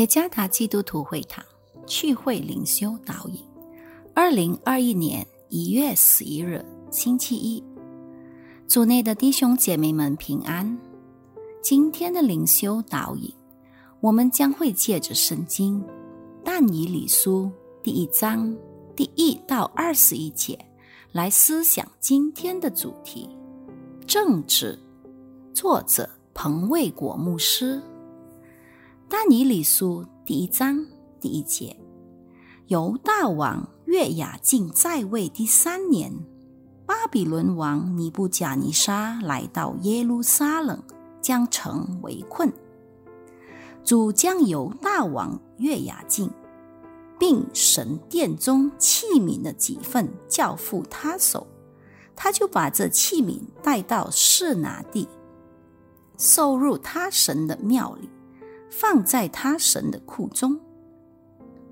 耶加达基督徒会堂聚会灵修导引，二零二一年一月十一日星期一，组内的弟兄姐妹们平安。今天的灵修导引，我们将会借着圣经但以理书第一章第一到二十一节来思想今天的主题：政治。作者彭卫国牧师。但以理书第一章第一节，犹大王约雅敬在位第三年，巴比伦王尼布甲尼撒来到耶路撒冷，将城围困。主将犹大王约雅敬，并神殿中器皿的几份交付他手，他就把这器皿带到示拿地，收入他神的庙里。放在他神的库中。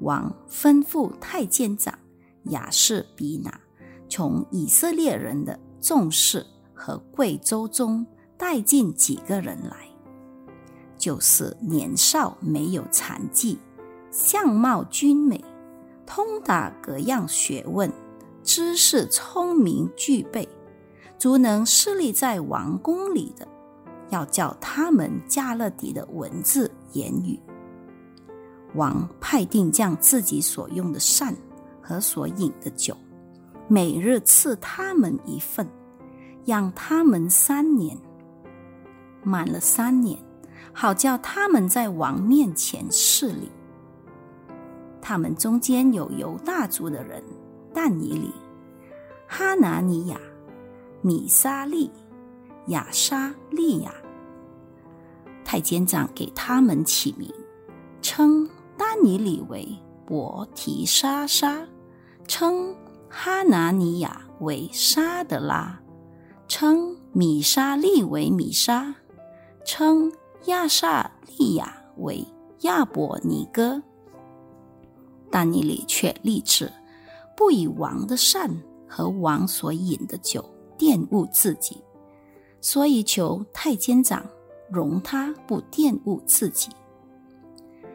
王吩咐太监长雅士比拿，从以色列人的众士和贵州中带进几个人来，就是年少没有残疾，相貌俊美，通达各样学问，知识聪明具备，足能侍立在王宫里的。要叫他们加勒底的文字言语。王派定将自己所用的膳和所饮的酒，每日赐他们一份，养他们三年。满了三年，好叫他们在王面前侍立。他们中间有犹大族的人：但以里、哈拿尼亚、米沙利。亚沙利亚，太监长给他们起名，称丹尼里为伯提沙沙，称哈拿尼亚为沙德拉，称米沙利为米沙，称亚萨利亚为亚伯尼哥。丹尼里却立志，不以王的善和王所饮的酒玷污自己。所以求太监长容他不玷污自己。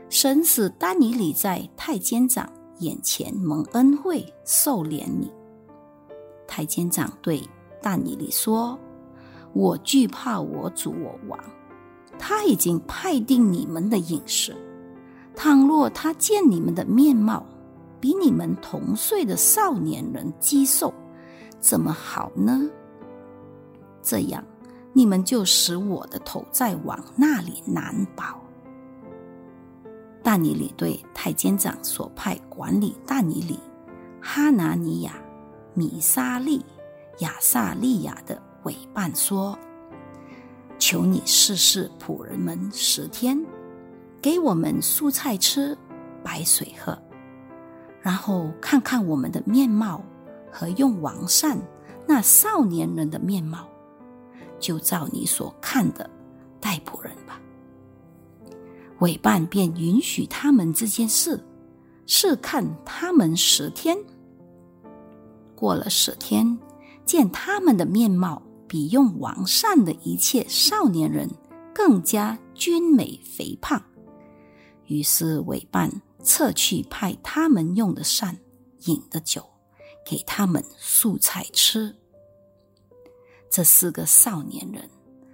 神使丹尼里在太监长眼前蒙恩惠，受怜悯。太监长对丹尼里说：“我惧怕我主我王，他已经派定你们的饮食。倘若他见你们的面貌比你们同岁的少年人肌瘦，怎么好呢？这样。”你们就使我的头再往那里难保。大尼里对太监长所派管理大尼里、哈拿尼亚、米沙利、亚萨利亚的委办说：“求你试试仆人们十天，给我们蔬菜吃，白水喝，然后看看我们的面貌和用王善那少年人的面貌。”就照你所看的逮捕人吧。委办便允许他们这件事，试看他们十天。过了十天，见他们的面貌比用王善的一切少年人更加俊美肥胖，于是委办撤去派他们用的膳、饮的酒，给他们素菜吃。这四个少年人，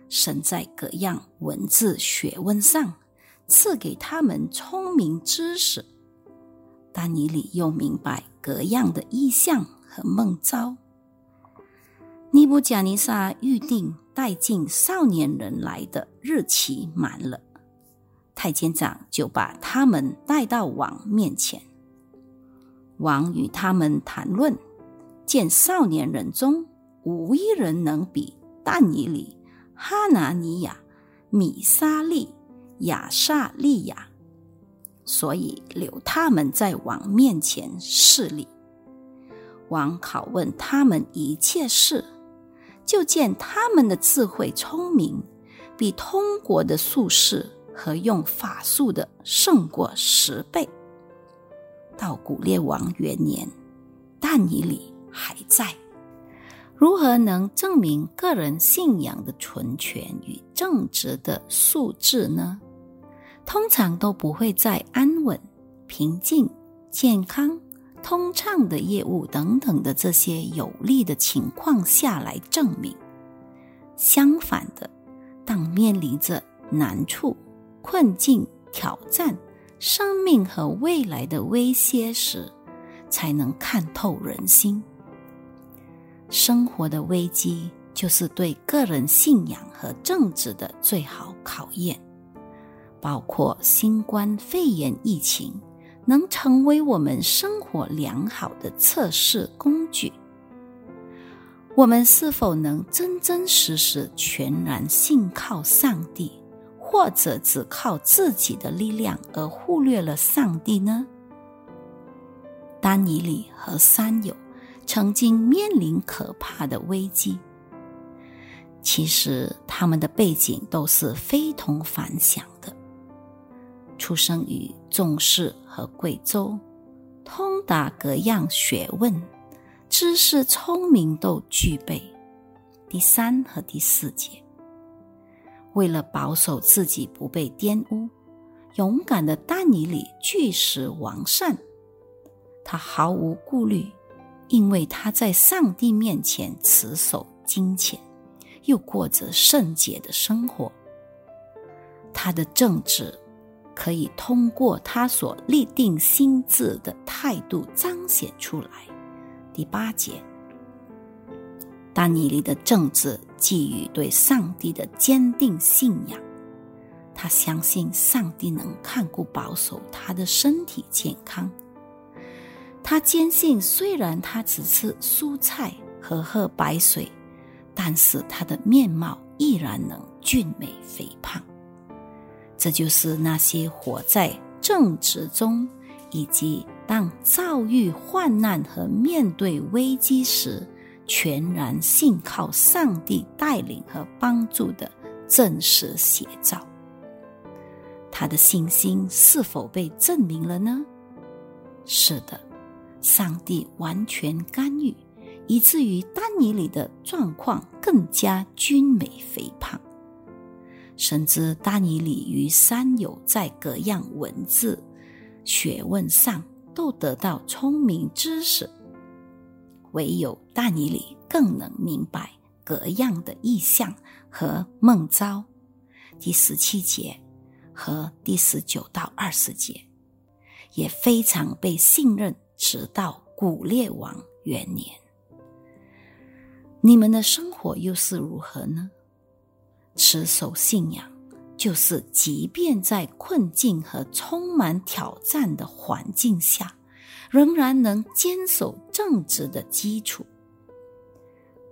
生在各样文字学问上，赐给他们聪明知识。丹尼里又明白各样的意象和梦招。尼布贾尼撒预定带进少年人来的日期满了，太监长就把他们带到王面前。王与他们谈论，见少年人中。无一人能比但尼里、哈拿尼亚、米沙利、亚萨利亚，所以留他们在王面前侍立。王拷问他们一切事，就见他们的智慧聪明，比通国的术士和用法术的胜过十倍。到古列王元年，但尼里还在。如何能证明个人信仰的纯全与正直的素质呢？通常都不会在安稳、平静、健康、通畅的业务等等的这些有利的情况下来证明。相反的，当面临着难处、困境、挑战、生命和未来的威胁时，才能看透人心。生活的危机就是对个人信仰和政治的最好考验。包括新冠肺炎疫情，能成为我们生活良好的测试工具。我们是否能真真实实、全然信靠上帝，或者只靠自己的力量而忽略了上帝呢？丹尼里和三友曾经面临可怕的危机，其实他们的背景都是非同凡响的。出生于重视和贵州，通达各样学问，知识聪明都具备。第三和第四节，为了保守自己不被玷污，勇敢的丹尼里巨石王善，他毫无顾虑，因为他在上帝面前持守金钱，又过着圣洁的生活。他的正直。可以通过他所立定心智的态度彰显出来。第八节，丹尼利的政治基于对上帝的坚定信仰，他相信上帝能看顾保守他的身体健康。他坚信，虽然他只吃蔬菜和喝白水，但是他的面貌依然能俊美肥胖。这就是那些活在正直中，以及当遭遇患难和面对危机时，全然信靠上帝带领和帮助的真实写照。他的信心是否被证明了呢？是的，上帝完全干预，以至于丹尼里的状况更加均美肥胖。深知丹尼里与三友在各样文字学问上都得到聪明知识，唯有大尼里更能明白各样的意象和梦招。第十七节和第十九到二十节也非常被信任，直到古列王元年。你们的生活又是如何呢？持守信仰，就是即便在困境和充满挑战的环境下，仍然能坚守正直的基础。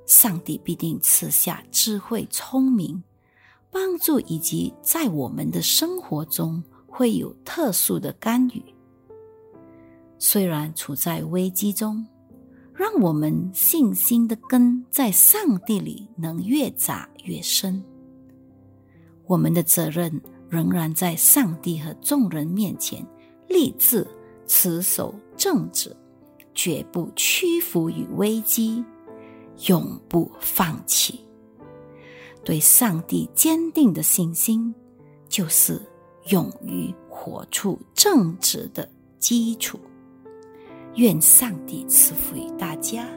上帝必定赐下智慧、聪明、帮助，以及在我们的生活中会有特殊的干预。虽然处在危机中，让我们信心的根在上帝里能越扎越深。我们的责任仍然在上帝和众人面前，立志持守正直，绝不屈服于危机，永不放弃。对上帝坚定的信心，就是勇于活出正直的基础。愿上帝赐福于大家。